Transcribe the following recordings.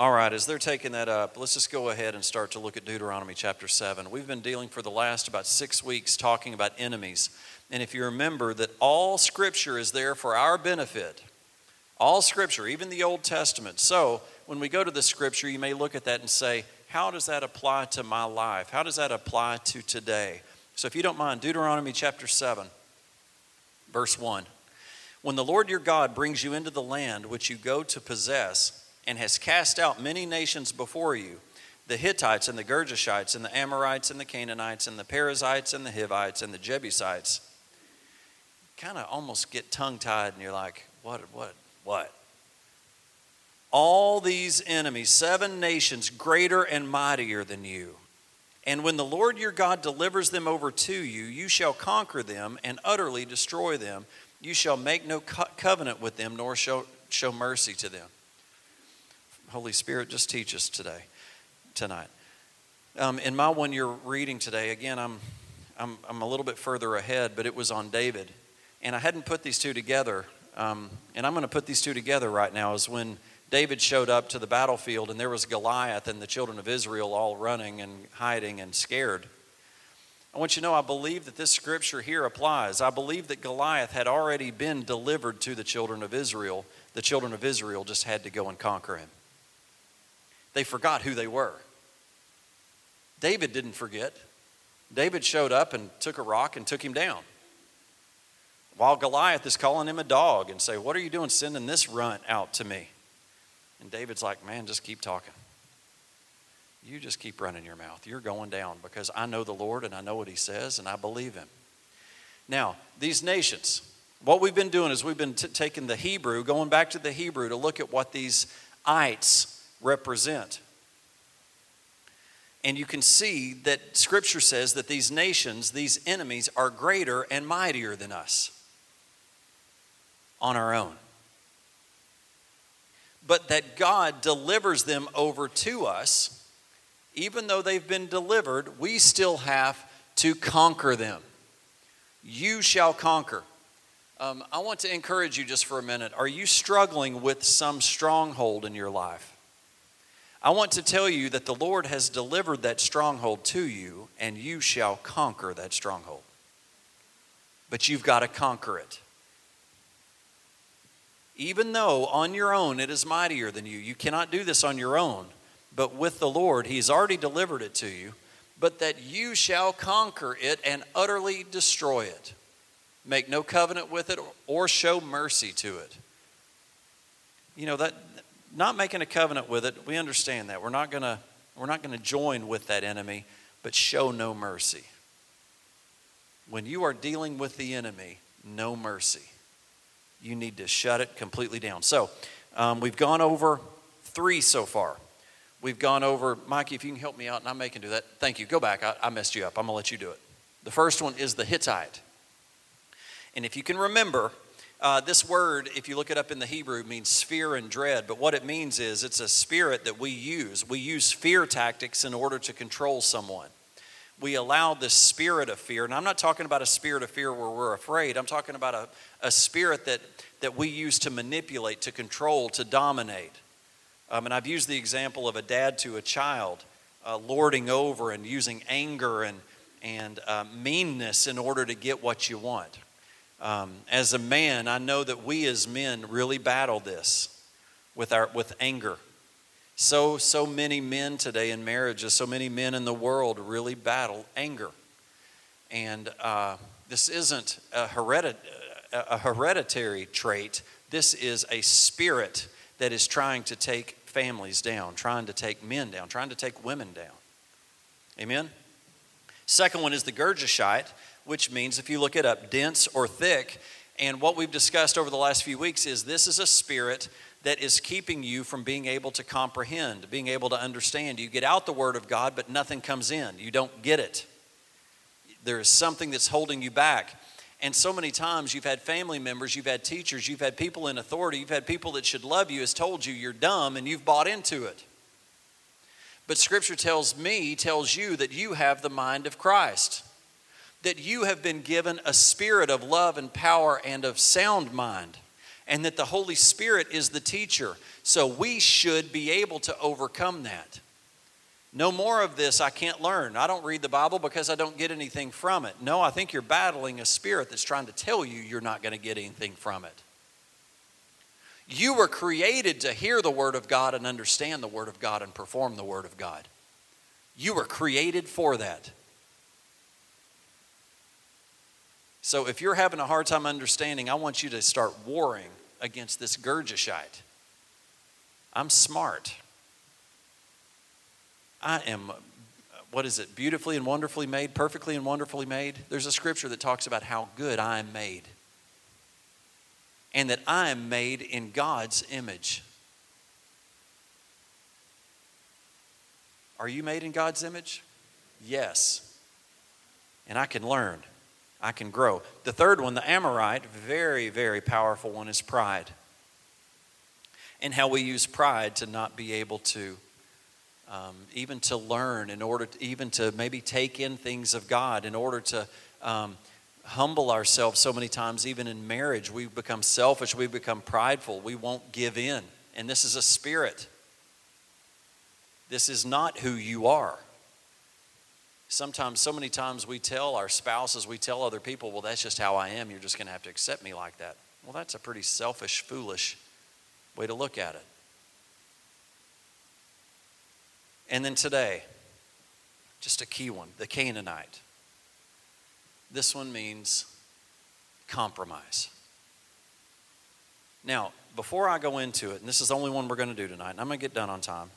All right, as they're taking that up, let's just go ahead and start to look at Deuteronomy chapter 7. We've been dealing for the last about six weeks talking about enemies. And if you remember that all scripture is there for our benefit, all scripture, even the Old Testament. So when we go to the scripture, you may look at that and say, how does that apply to my life? How does that apply to today? So if you don't mind, Deuteronomy chapter 7, verse 1. When the Lord your God brings you into the land which you go to possess, and has cast out many nations before you the Hittites and the Girgashites and the Amorites and the Canaanites and the Perizzites and the Hivites and the Jebusites. Kind of almost get tongue tied and you're like, what, what, what? All these enemies, seven nations greater and mightier than you. And when the Lord your God delivers them over to you, you shall conquer them and utterly destroy them. You shall make no co- covenant with them, nor show, show mercy to them. Holy Spirit, just teach us today, tonight. Um, in my one year reading today, again, I'm, I'm, I'm a little bit further ahead, but it was on David. And I hadn't put these two together. Um, and I'm going to put these two together right now, is when David showed up to the battlefield and there was Goliath and the children of Israel all running and hiding and scared. I want you to know I believe that this scripture here applies. I believe that Goliath had already been delivered to the children of Israel. The children of Israel just had to go and conquer him they forgot who they were. David didn't forget. David showed up and took a rock and took him down. While Goliath is calling him a dog and say, "What are you doing sending this runt out to me?" And David's like, "Man, just keep talking. You just keep running your mouth. You're going down because I know the Lord and I know what he says and I believe him." Now, these nations, what we've been doing is we've been t- taking the Hebrew, going back to the Hebrew to look at what these ites represent. And you can see that Scripture says that these nations, these enemies, are greater and mightier than us on our own. But that God delivers them over to us, even though they've been delivered, we still have to conquer them. You shall conquer. Um, I want to encourage you just for a minute. Are you struggling with some stronghold in your life? I want to tell you that the Lord has delivered that stronghold to you, and you shall conquer that stronghold. But you've got to conquer it. Even though on your own it is mightier than you, you cannot do this on your own. But with the Lord, He's already delivered it to you. But that you shall conquer it and utterly destroy it. Make no covenant with it or show mercy to it. You know, that not making a covenant with it, we understand that. We're not going to we're not going to join with that enemy, but show no mercy. When you are dealing with the enemy, no mercy. You need to shut it completely down. So, um, we've gone over three so far. We've gone over, Mikey, if you can help me out, and I may can do that. Thank you. Go back. I, I messed you up. I'm going to let you do it. The first one is the Hittite. And if you can remember, uh, this word, if you look it up in the Hebrew, means fear and dread, but what it means is it's a spirit that we use. We use fear tactics in order to control someone. We allow this spirit of fear, and I'm not talking about a spirit of fear where we're afraid, I'm talking about a, a spirit that, that we use to manipulate, to control, to dominate. Um, and I've used the example of a dad to a child uh, lording over and using anger and, and uh, meanness in order to get what you want. Um, as a man, I know that we as men really battle this with, our, with anger. So, so many men today in marriages, so many men in the world really battle anger. And uh, this isn't a, heredit- a hereditary trait, this is a spirit that is trying to take families down, trying to take men down, trying to take women down. Amen? Second one is the Girgashite which means, if you look it up, dense or thick. And what we've discussed over the last few weeks is this is a spirit that is keeping you from being able to comprehend, being able to understand. You get out the Word of God, but nothing comes in. You don't get it. There is something that's holding you back. And so many times you've had family members, you've had teachers, you've had people in authority, you've had people that should love you has told you you're dumb and you've bought into it. But Scripture tells me, tells you that you have the mind of Christ that you have been given a spirit of love and power and of sound mind. and that the Holy Spirit is the teacher. So we should be able to overcome that. No more of this, I can't learn. I don't read the Bible because I don't get anything from it. No, I think you're battling a spirit that's trying to tell you you're not going to get anything from it. You were created to hear the Word of God and understand the Word of God and perform the Word of God. You were created for that. So if you're having a hard time understanding, I want you to start warring against this Girgashite. I'm smart. I am, uh, what is it, beautifully and wonderfully made, perfectly and wonderfully made? There's a scripture that talks about how good I am made and that I am made in God's image. Are you made in God's image? Yes. And I can learn, I can grow. The third one, the Amorite, very, very powerful one, is pride. And how we use pride to not be able to, um, even to learn, in order to, even to maybe take in things of God, in order to. Um, humble ourselves so many times, even in marriage. We become selfish, we become prideful, we won't give in. And this is a spirit. This is not who you are. Sometimes, so many times, we tell our spouses, we tell other people, well, that's just how I am. You're just going to have to accept me like that. Well, that's a pretty selfish, foolish way to look at it. And then today, just a key one the Canaanite. This one means compromise. Now, before I go into it, and this is the only one we're going to do tonight, and I'm going to get done on time.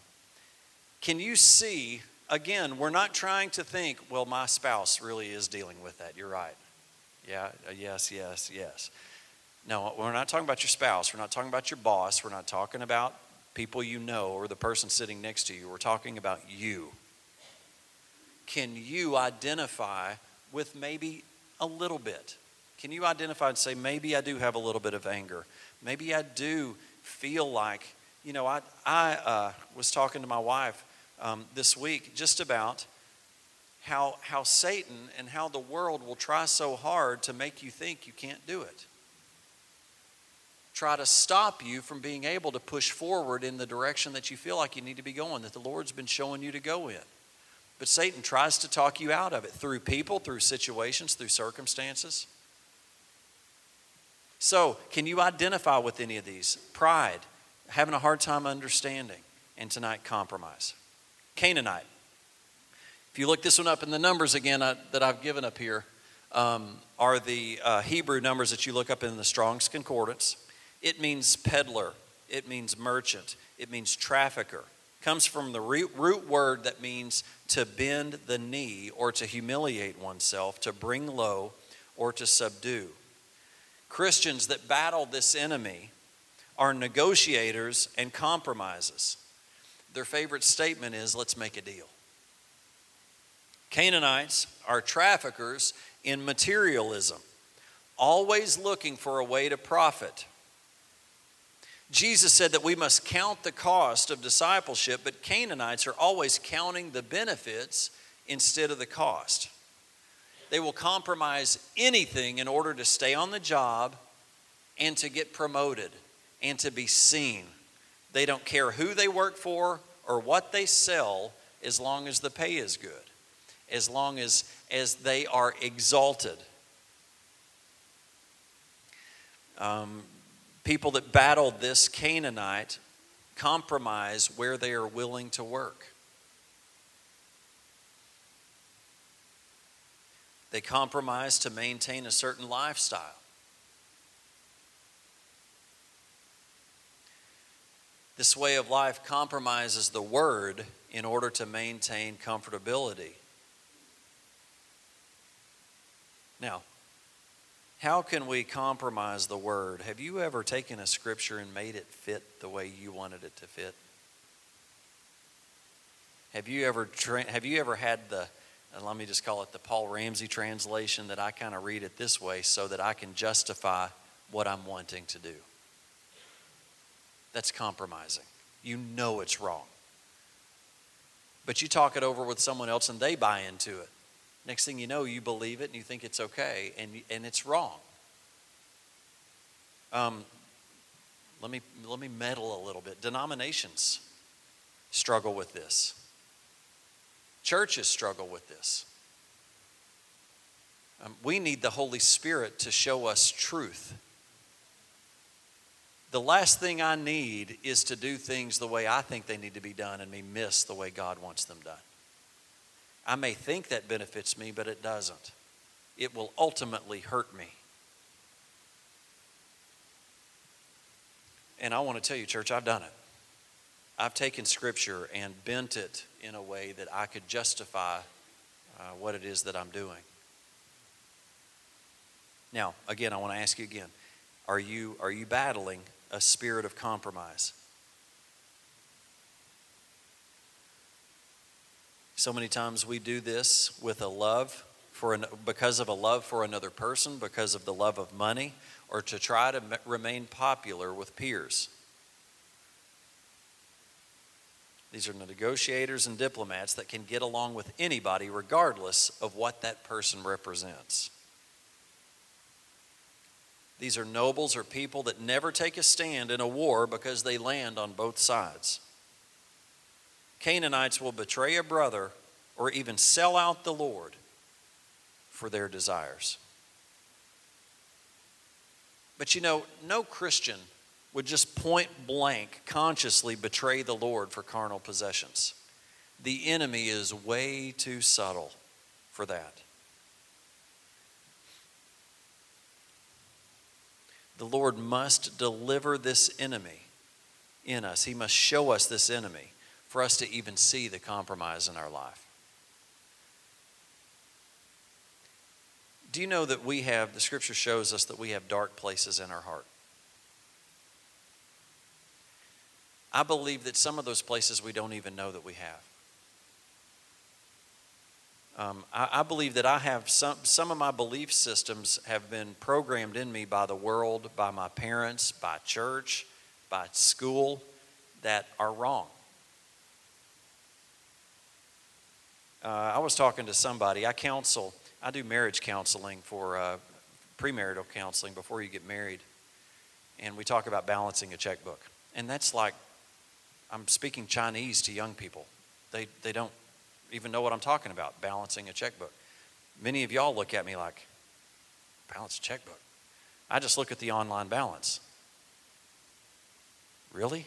Can you see, again, we're not trying to think, well, my spouse really is dealing with that. You're right. Yeah, uh, yes, yes, yes. No, we're not talking about your spouse. We're not talking about your boss. We're not talking about people you know or the person sitting next to you. We're talking about you. Can you identify with maybe a little bit? Can you identify and say, maybe I do have a little bit of anger? Maybe I do feel like, you know, I, I uh, was talking to my wife um, this week just about how, how Satan and how the world will try so hard to make you think you can't do it. Try to stop you from being able to push forward in the direction that you feel like you need to be going, that the Lord's been showing you to go in. But Satan tries to talk you out of it through people, through situations, through circumstances. So, can you identify with any of these? Pride, having a hard time understanding, and tonight, compromise. Canaanite. If you look this one up in the numbers again uh, that I've given up here, um, are the uh, Hebrew numbers that you look up in the Strong's Concordance. It means peddler, it means merchant, it means trafficker, comes from the root word that means to bend the knee or to humiliate oneself, to bring low or to subdue. Christians that battle this enemy are negotiators and compromises. Their favorite statement is, let's make a deal. Canaanites are traffickers in materialism, always looking for a way to profit Jesus said that we must count the cost of discipleship, but Canaanites are always counting the benefits instead of the cost. They will compromise anything in order to stay on the job and to get promoted and to be seen. They don't care who they work for or what they sell as long as the pay is good, as long as, as they are exalted. Um, people that battled this Canaanite compromise where they are willing to work. They compromise to maintain a certain lifestyle. This way of life compromises the word in order to maintain comfortability. Now, how can we compromise the word? Have you ever taken a scripture and made it fit the way you wanted it to fit? Have you ever tra- have you ever had the let me just call it the Paul Ramsey translation that I kind of read it this way so that I can justify what I'm wanting to do? That's compromising. You know it's wrong. But you talk it over with someone else and they buy into it. Next thing you know, you believe it and you think it's okay, and, and it's wrong. Um, Let me, let me meddle a little bit. Denominations struggle with this, churches struggle with this. Um, we need the Holy Spirit to show us truth. The last thing I need is to do things the way I think they need to be done and me miss the way God wants them done. I may think that benefits me, but it doesn't. It will ultimately hurt me. And I want to tell you, church, I've done it. I've taken Scripture and bent it in a way that I could justify uh, what it is that I'm doing. Now, again, I want to ask you again are you, are you battling a spirit of compromise? So many times we do this with a love for an, because of a love for another person, because of the love of money, or to try to remain popular with peers. These are the negotiators and diplomats that can get along with anybody regardless of what that person represents. These are nobles or people that never take a stand in a war because they land on both sides. Canaanites will betray a brother or even sell out the Lord for their desires. But you know, no Christian would just point blank consciously betray the Lord for carnal possessions. The enemy is way too subtle for that. The Lord must deliver this enemy in us. He must show us this enemy for us to even see the compromise in our life. Do you know that we have, the scripture shows us that we have dark places in our heart? I believe that some of those places we don't even know that we have. Um, I, I, believe that I have some, some of my belief systems have been programmed in me by the world, by my parents, by church, by school that are wrong. Uh, I was talking to somebody. I counsel, I do marriage counseling for uh, premarital counseling before you get married. And we talk about balancing a checkbook. And that's like, I'm speaking Chinese to young people. They, they don't even know what I'm talking about, balancing a checkbook. Many of y'all look at me like, balance checkbook. I just look at the online balance. Really?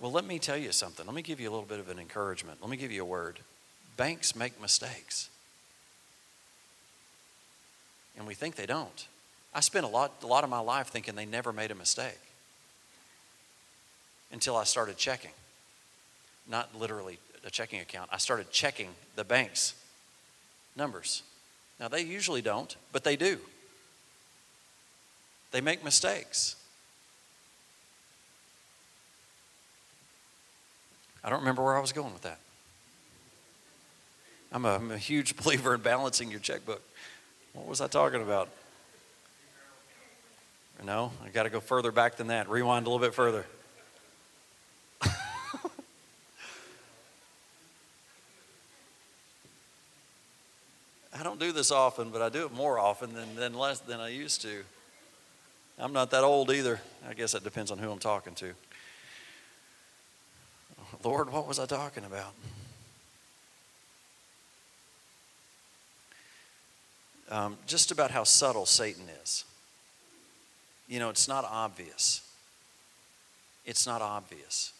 Well, let me tell you something. Let me give you a little bit of an encouragement. Let me give you a word. Banks make mistakes. And we think they don't. I spent a lot, a lot of my life thinking they never made a mistake until I started checking. Not literally a checking account, I started checking the bank's numbers. Now, they usually don't, but they do. They make mistakes. I don't remember where I was going with that. I'm a, I'm a huge believer in balancing your checkbook. What was I talking about? No, I got to go further back than that. Rewind a little bit further. I don't do this often, but I do it more often than, than less than I used to. I'm not that old either. I guess that depends on who I'm talking to. Lord, what was I talking about? Um, just about how subtle Satan is. You know, it's not obvious. It's not obvious.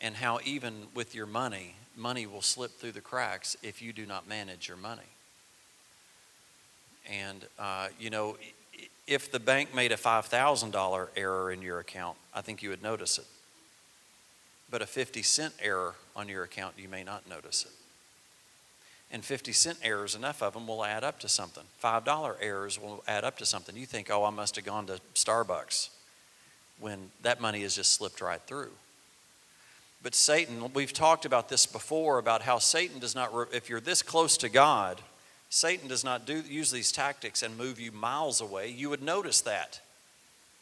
And how, even with your money, money will slip through the cracks if you do not manage your money. And, uh, you know, if the bank made a $5,000 error in your account, I think you would notice it but a 50 cent error on your account, you may not notice it. And 50 cent errors, enough of them will add up to something. $5 errors will add up to something. You think, oh, I must have gone to Starbucks when that money has just slipped right through. But Satan, we've talked about this before about how Satan does not, if you're this close to God, Satan does not do, use these tactics and move you miles away. You would notice that.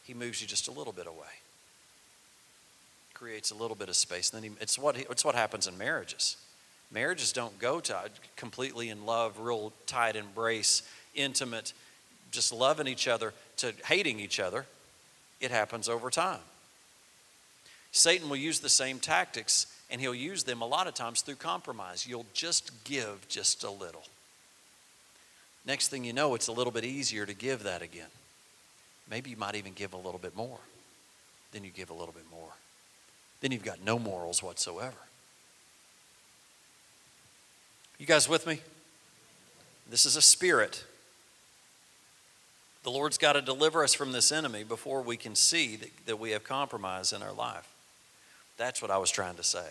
He moves you just a little bit away creates a little bit of space. And then he, it's, what, it's what happens in marriages. Marriages don't go to uh, completely in love, real tight embrace, intimate, just loving each other. to hating each other, it happens over time. Satan will use the same tactics, and he'll use them a lot of times through compromise. You'll just give just a little. Next thing you know, it's a little bit easier to give that again. Maybe you might even give a little bit more. Then you give a little bit more. Then you've got no morals whatsoever. You guys with me? This is a spirit. The Lord's got to deliver us from this enemy before we can see that, that we have compromise in our life. That's what I was trying to say.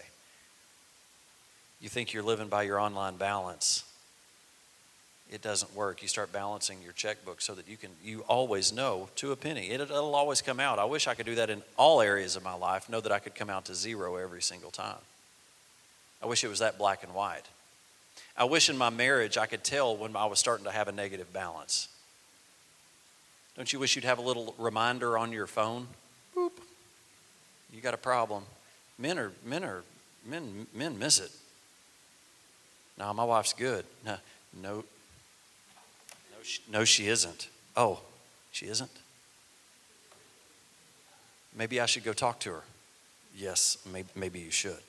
You think you're living by your online balance. It doesn't work. You start balancing your checkbook so that you can you always know to a penny. It, it'll always come out. I wish I could do that in all areas of my life. Know that I could come out to zero every single time. I wish it was that black and white. I wish in my marriage I could tell when I was starting to have a negative balance. Don't you wish you'd have a little reminder on your phone? Boop. You got a problem. Men are men are men men miss it. No, my wife's good. No, no, no, she, no, she isn't. Oh, she isn't. Maybe I should go talk to her. Yes, maybe you should.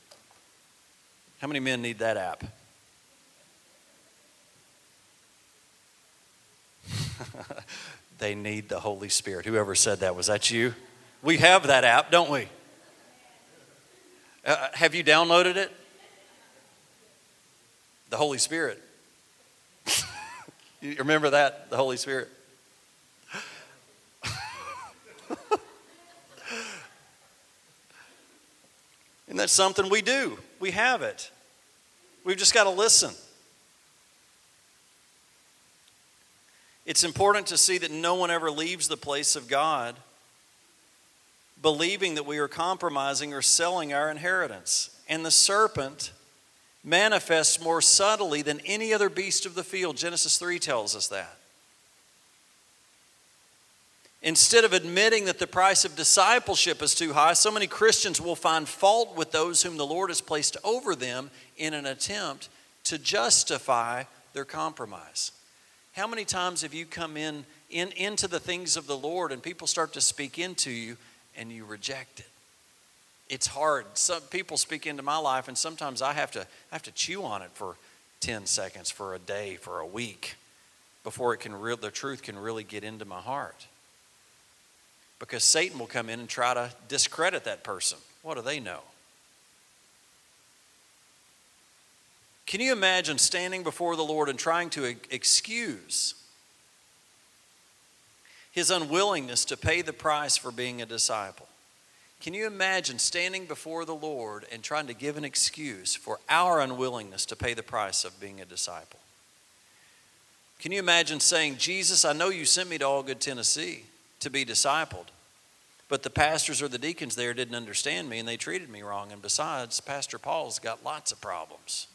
How many men need that app? they need the Holy Spirit. Whoever said that, was that you? We have that app, don't we? Uh, have you downloaded it? The Holy Spirit. you remember that? The Holy Spirit. and that's something we do. We have it. We've just got to listen. It's important to see that no one ever leaves the place of God believing that we are compromising or selling our inheritance. And the serpent manifests more subtly than any other beast of the field. Genesis 3 tells us that. Instead of admitting that the price of discipleship is too high, so many Christians will find fault with those whom the Lord has placed over them in an attempt to justify their compromise. How many times have you come in, in into the things of the Lord and people start to speak into you and you reject it? It's hard. Some people speak into my life and sometimes I have to I have to chew on it for 10 seconds, for a day, for a week before it can real the truth can really get into my heart. Because Satan will come in and try to discredit that person. What do they know? Can you imagine standing before the Lord and trying to excuse his unwillingness to pay the price for being a disciple? Can you imagine standing before the Lord and trying to give an excuse for our unwillingness to pay the price of being a disciple? Can you imagine saying, Jesus, I know you sent me to Algood Tennessee to be discipled, but the pastors or the deacons there didn't understand me and they treated me wrong. And besides, Pastor Paul's got lots of problems.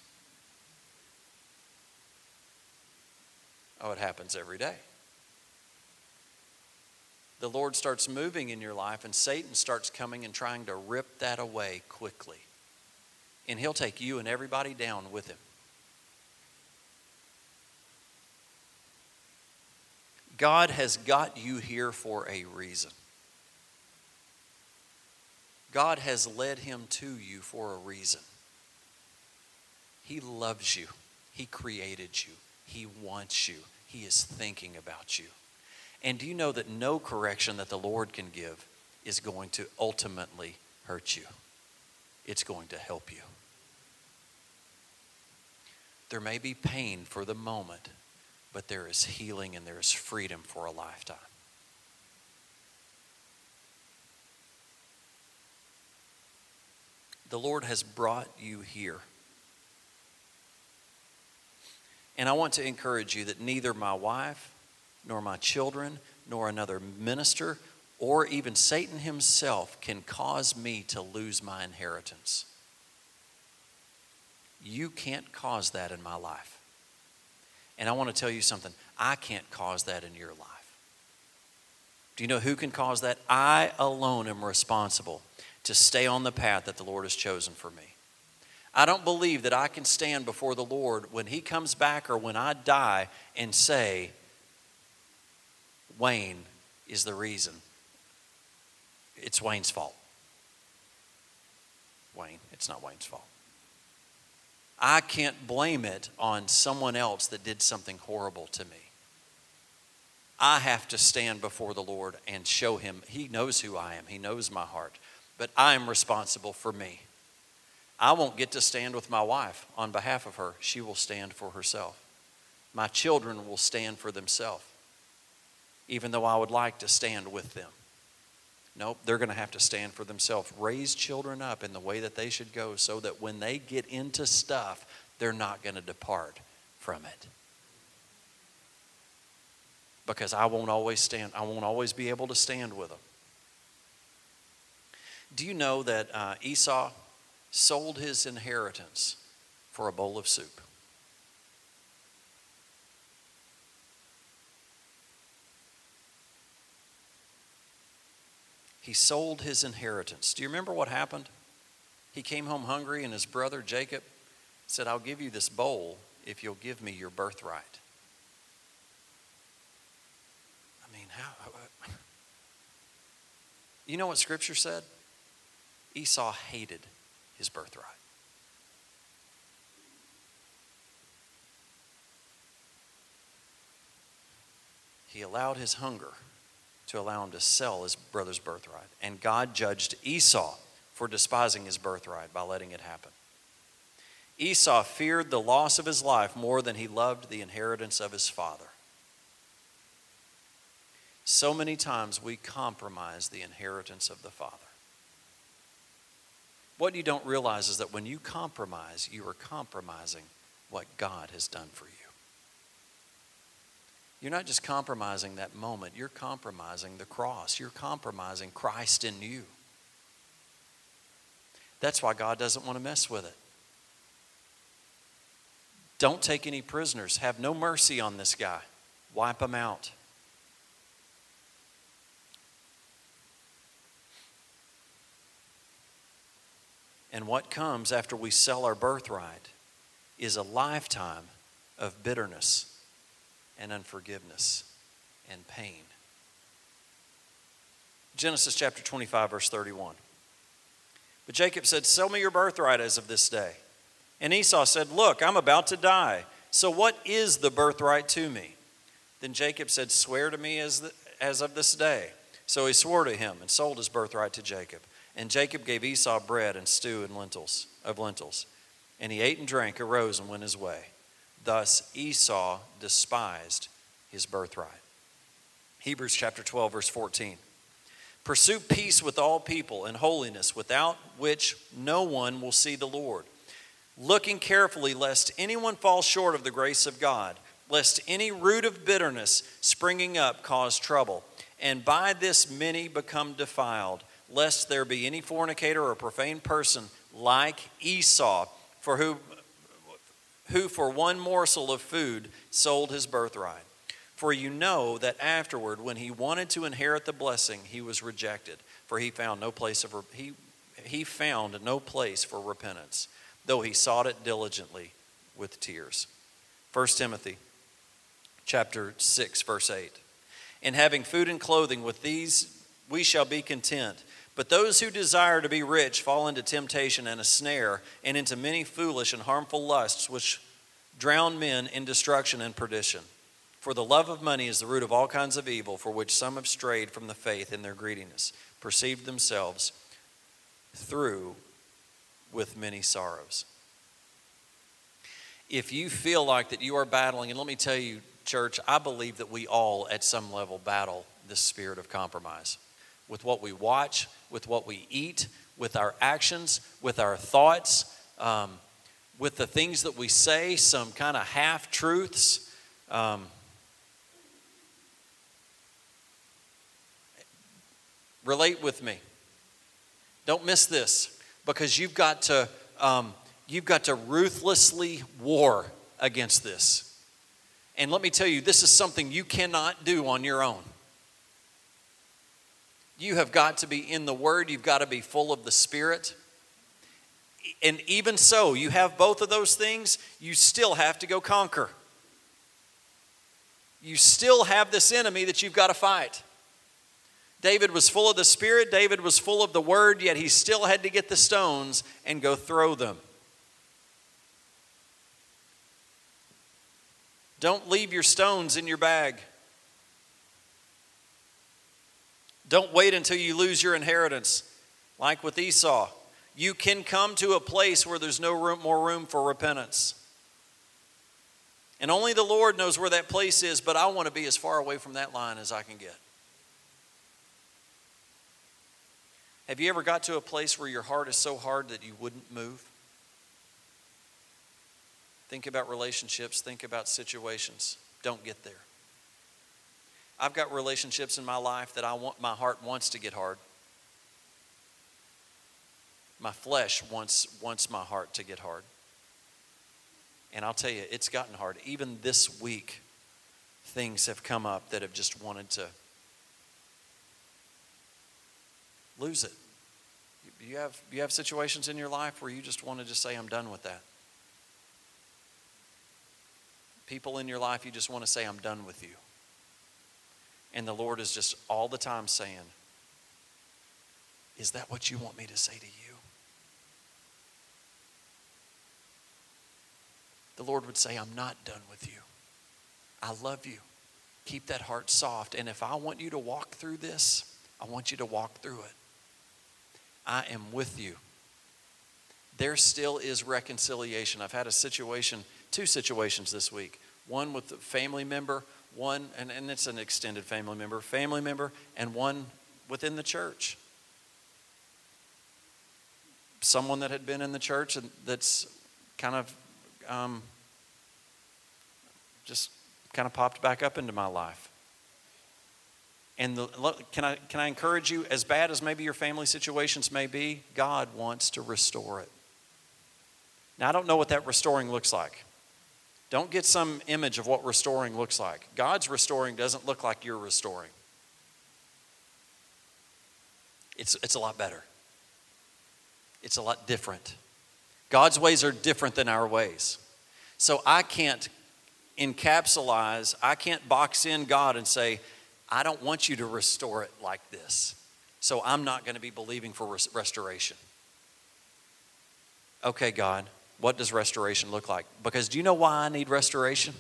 Oh, it happens every day. The Lord starts moving in your life, and Satan starts coming and trying to rip that away quickly. And he'll take you and everybody down with him. God has got you here for a reason. God has led him to you for a reason. He loves you, He created you, He wants you. He is thinking about you. And do you know that no correction that the Lord can give is going to ultimately hurt you? It's going to help you. There may be pain for the moment, but there is healing and there is freedom for a lifetime. The Lord has brought you here And I want to encourage you that neither my wife, nor my children, nor another minister, or even Satan himself can cause me to lose my inheritance. You can't cause that in my life. And I want to tell you something I can't cause that in your life. Do you know who can cause that? I alone am responsible to stay on the path that the Lord has chosen for me. I don't believe that I can stand before the Lord when He comes back or when I die and say, Wayne, is the reason. It's Wayne's fault. Wayne, it's not Wayne's fault. I can't blame it on someone else that did something horrible to me. I have to stand before the Lord and show him. He knows who I am, He knows my heart, but I am responsible for me. I won't get to stand with my wife on behalf of her. She will stand for herself. My children will stand for themselves, even though I would like to stand with them. Nope, they're going to have to stand for themselves. Raise children up in the way that they should go so that when they get into stuff, they're not going to depart from it. Because I won't always stand, I won't always be able to stand with them. Do you know that uh, Esau sold his inheritance for a bowl of soup? He sold his inheritance. Do you remember what happened? He came home hungry, and his brother Jacob said, I'll give you this bowl if you'll give me your birthright. I mean, how? You know what Scripture said? Esau hated his birthright. He allowed his hunger to allow him to sell his brother's birthright. And God judged Esau for despising his birthright by letting it happen. Esau feared the loss of his life more than he loved the inheritance of his father. So many times we compromise the inheritance of the Father. What you don't realize is that when you compromise, you are compromising what God has done for you. You're not just compromising that moment, you're compromising the cross. You're compromising Christ in you. That's why God doesn't want to mess with it. Don't take any prisoners. Have no mercy on this guy. Wipe him out. And what comes after we sell our birthright is a lifetime of bitterness and unforgiveness and pain. Genesis chapter 25, verse 31. But Jacob said, Sell me your birthright as of this day. And Esau said, Look, I'm about to die. So what is the birthright to me? Then Jacob said, Swear to me as, the, as of this day. So he swore to him and sold his birthright to Jacob. And Jacob gave Esau bread and stew and lentils of lentils. And he ate and drank, arose, and went his way. Thus Esau despised his birthright. Hebrews chapter 12, verse 14. Pursue peace with all people and holiness, without which no one will see the Lord. Looking carefully, lest anyone fall short of the grace of God, lest any root of bitterness springing up cause trouble, and by this many become defiled, lest there be any fornicator or profane person like Esau, for whom who for one morsel of food sold his birthright. For you know that afterward, when he wanted to inherit the blessing, he was rejected, for he found no place of he, he found no place for repentance, though he sought it diligently with tears. 1 Timothy chapter 6, verse 8. In having food and clothing, with these we shall be content. But those who desire to be rich fall into temptation and a snare, and into many foolish and harmful lusts, which drown men in destruction and perdition. For the love of money is the root of all kinds of evil, for which some have strayed from the faith in their greediness, perceived themselves through with many sorrows. If you feel like that you are battling, and let me tell you, church, I believe that we all at some level battle this spirit of compromise with what we watch, with what we eat, with our actions, with our thoughts, um, with the things that we say, some kind of half truths. Um, relate with me. Don't miss this because you've got to um, you've got to ruthlessly war against this. And let me tell you, this is something you cannot do on your own. You have got to be in the Word, you've got to be full of the Spirit. And even so, you have both of those things, you still have to go conquer. You still have this enemy that you've got to fight. David was full of the Spirit, David was full of the Word, yet he still had to get the stones and go throw them. Don't leave your stones in your bag. Don't wait until you lose your inheritance, like with Esau. You can come to a place where there's no room, more room for repentance. And only the Lord knows where that place is, but I want to be as far away from that line as I can get. Have you ever got to a place where your heart is so hard that you wouldn't move? Think about relationships, think about situations. Don't get there. I've got relationships in my life that I want my heart wants to get hard. My flesh wants wants my heart to get hard. And I'll tell you, it's gotten hard. Even this week, things have come up that have just wanted to lose it. You have, you have situations in your life where you just want to just say, I'm done with that. People in your life, you just want to say, I'm done with you. And the Lord is just all the time saying, Is that what you want me to say to you? The Lord would say, I'm not done with you. I love you. Keep that heart soft. And if I want you to walk through this, I want you to walk through it. I am with you. There still is reconciliation. I've had a situation, two situations this week. One with a family member, one, and, and it's an extended family member, family member, and one within the church. Someone that had been in the church and that's kind of um, just kind of popped back up into my life. And the, can, I, can I encourage you, as bad as maybe your family situations may be, God wants to restore it. Now, I don't know what that restoring looks like. Don't get some image of what restoring looks like. God's restoring doesn't look like you're restoring, it's, it's a lot better, it's a lot different. God's ways are different than our ways. So I can't encapsulize, I can't box in God and say, I don't want you to restore it like this. So I'm not going to be believing for res- restoration. Okay, God, what does restoration look like? Because do you know why I need restoration?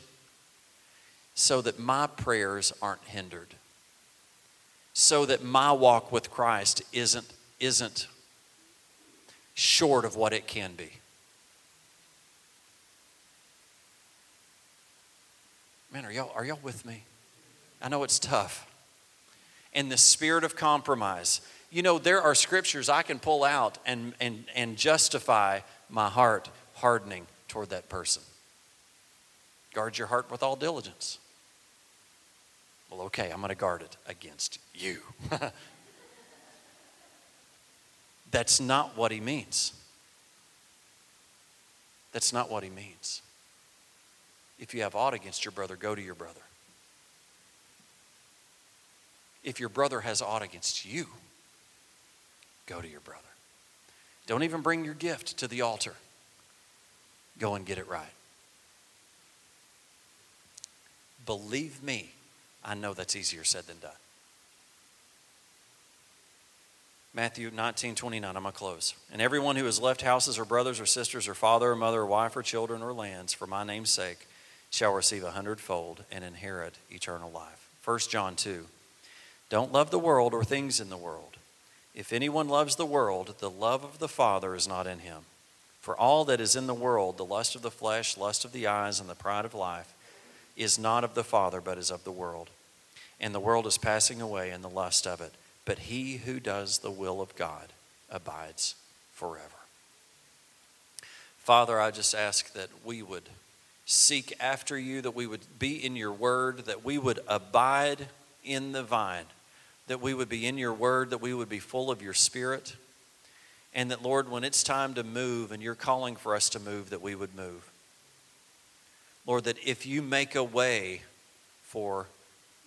So that my prayers aren't hindered. So that my walk with Christ isn't, isn't short of what it can be. Man, are y'all, are y'all with me? I know it's tough. And the spirit of compromise. You know, there are scriptures I can pull out and, and, and justify my heart hardening toward that person. Guard your heart with all diligence. Well, okay, I'm going to guard it against you. That's not what he means. That's not what he means. If you have aught against your brother, go to your brother if your brother has aught against you, go to your brother. Don't even bring your gift to the altar. Go and get it right. Believe me, I know that's easier said than done. Matthew 19, 29, I'm going to close. And everyone who has left houses or brothers or sisters or father or mother or wife or children or lands for my name's sake shall receive a hundredfold and inherit eternal life. 1 John 2, don't love the world or things in the world. If anyone loves the world, the love of the Father is not in him. For all that is in the world, the lust of the flesh, lust of the eyes, and the pride of life, is not of the Father, but is of the world. And the world is passing away and the lust of it. But he who does the will of God abides forever. Father, I just ask that we would seek after you, that we would be in your word, that we would abide in the vine that we would be in your word, that we would be full of your spirit, and that, Lord, when it's time to move and you're calling for us to move, that we would move. Lord, that if you make a way for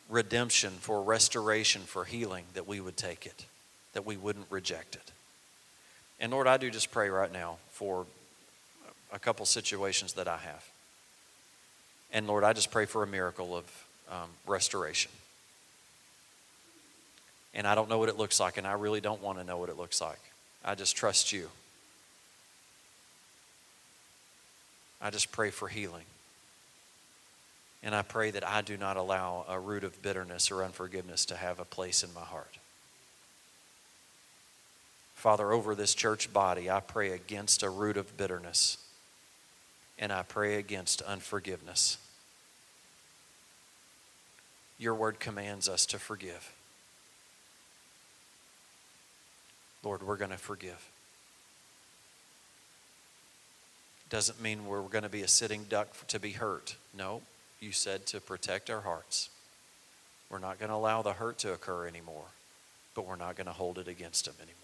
redemption, for restoration, for healing, that we would take it, that we wouldn't reject it. And Lord, I do just pray right now for a couple situations that I have. And Lord, I just pray for a miracle of um, restoration. And I don't know what it looks like, and I really don't want to know what it looks like. I just trust you. I just pray for healing. And I pray that I do not allow a root of bitterness or unforgiveness to have a place in my heart. Father, over this church body, I pray against a root of bitterness and I pray against unforgiveness. Your word commands us to forgive. Lord, we're going to forgive. Doesn't mean we're going to be a sitting duck to be hurt. No, you said to protect our hearts. We're not going to allow the hurt to occur anymore, but we're not going to hold it against them anymore.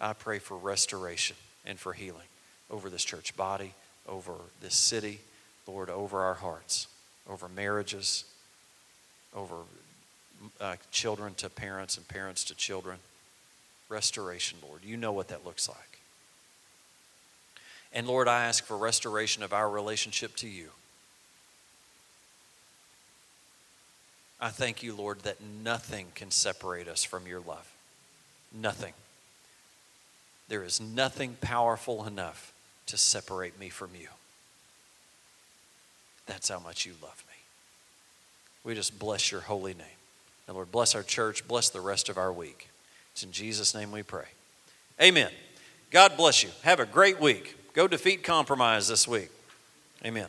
I pray for restoration and for healing over this church body, over this city, Lord, over our hearts, over marriages, over uh, children to parents and parents to children. Restoration, Lord. You know what that looks like. And Lord, I ask for restoration of our relationship to you. I thank you, Lord, that nothing can separate us from your love. Nothing. There is nothing powerful enough to separate me from you. That's how much you love me. We just bless your holy name. And Lord, bless our church, bless the rest of our week. It's in Jesus' name we pray. Amen. God bless you. Have a great week. Go defeat compromise this week. Amen.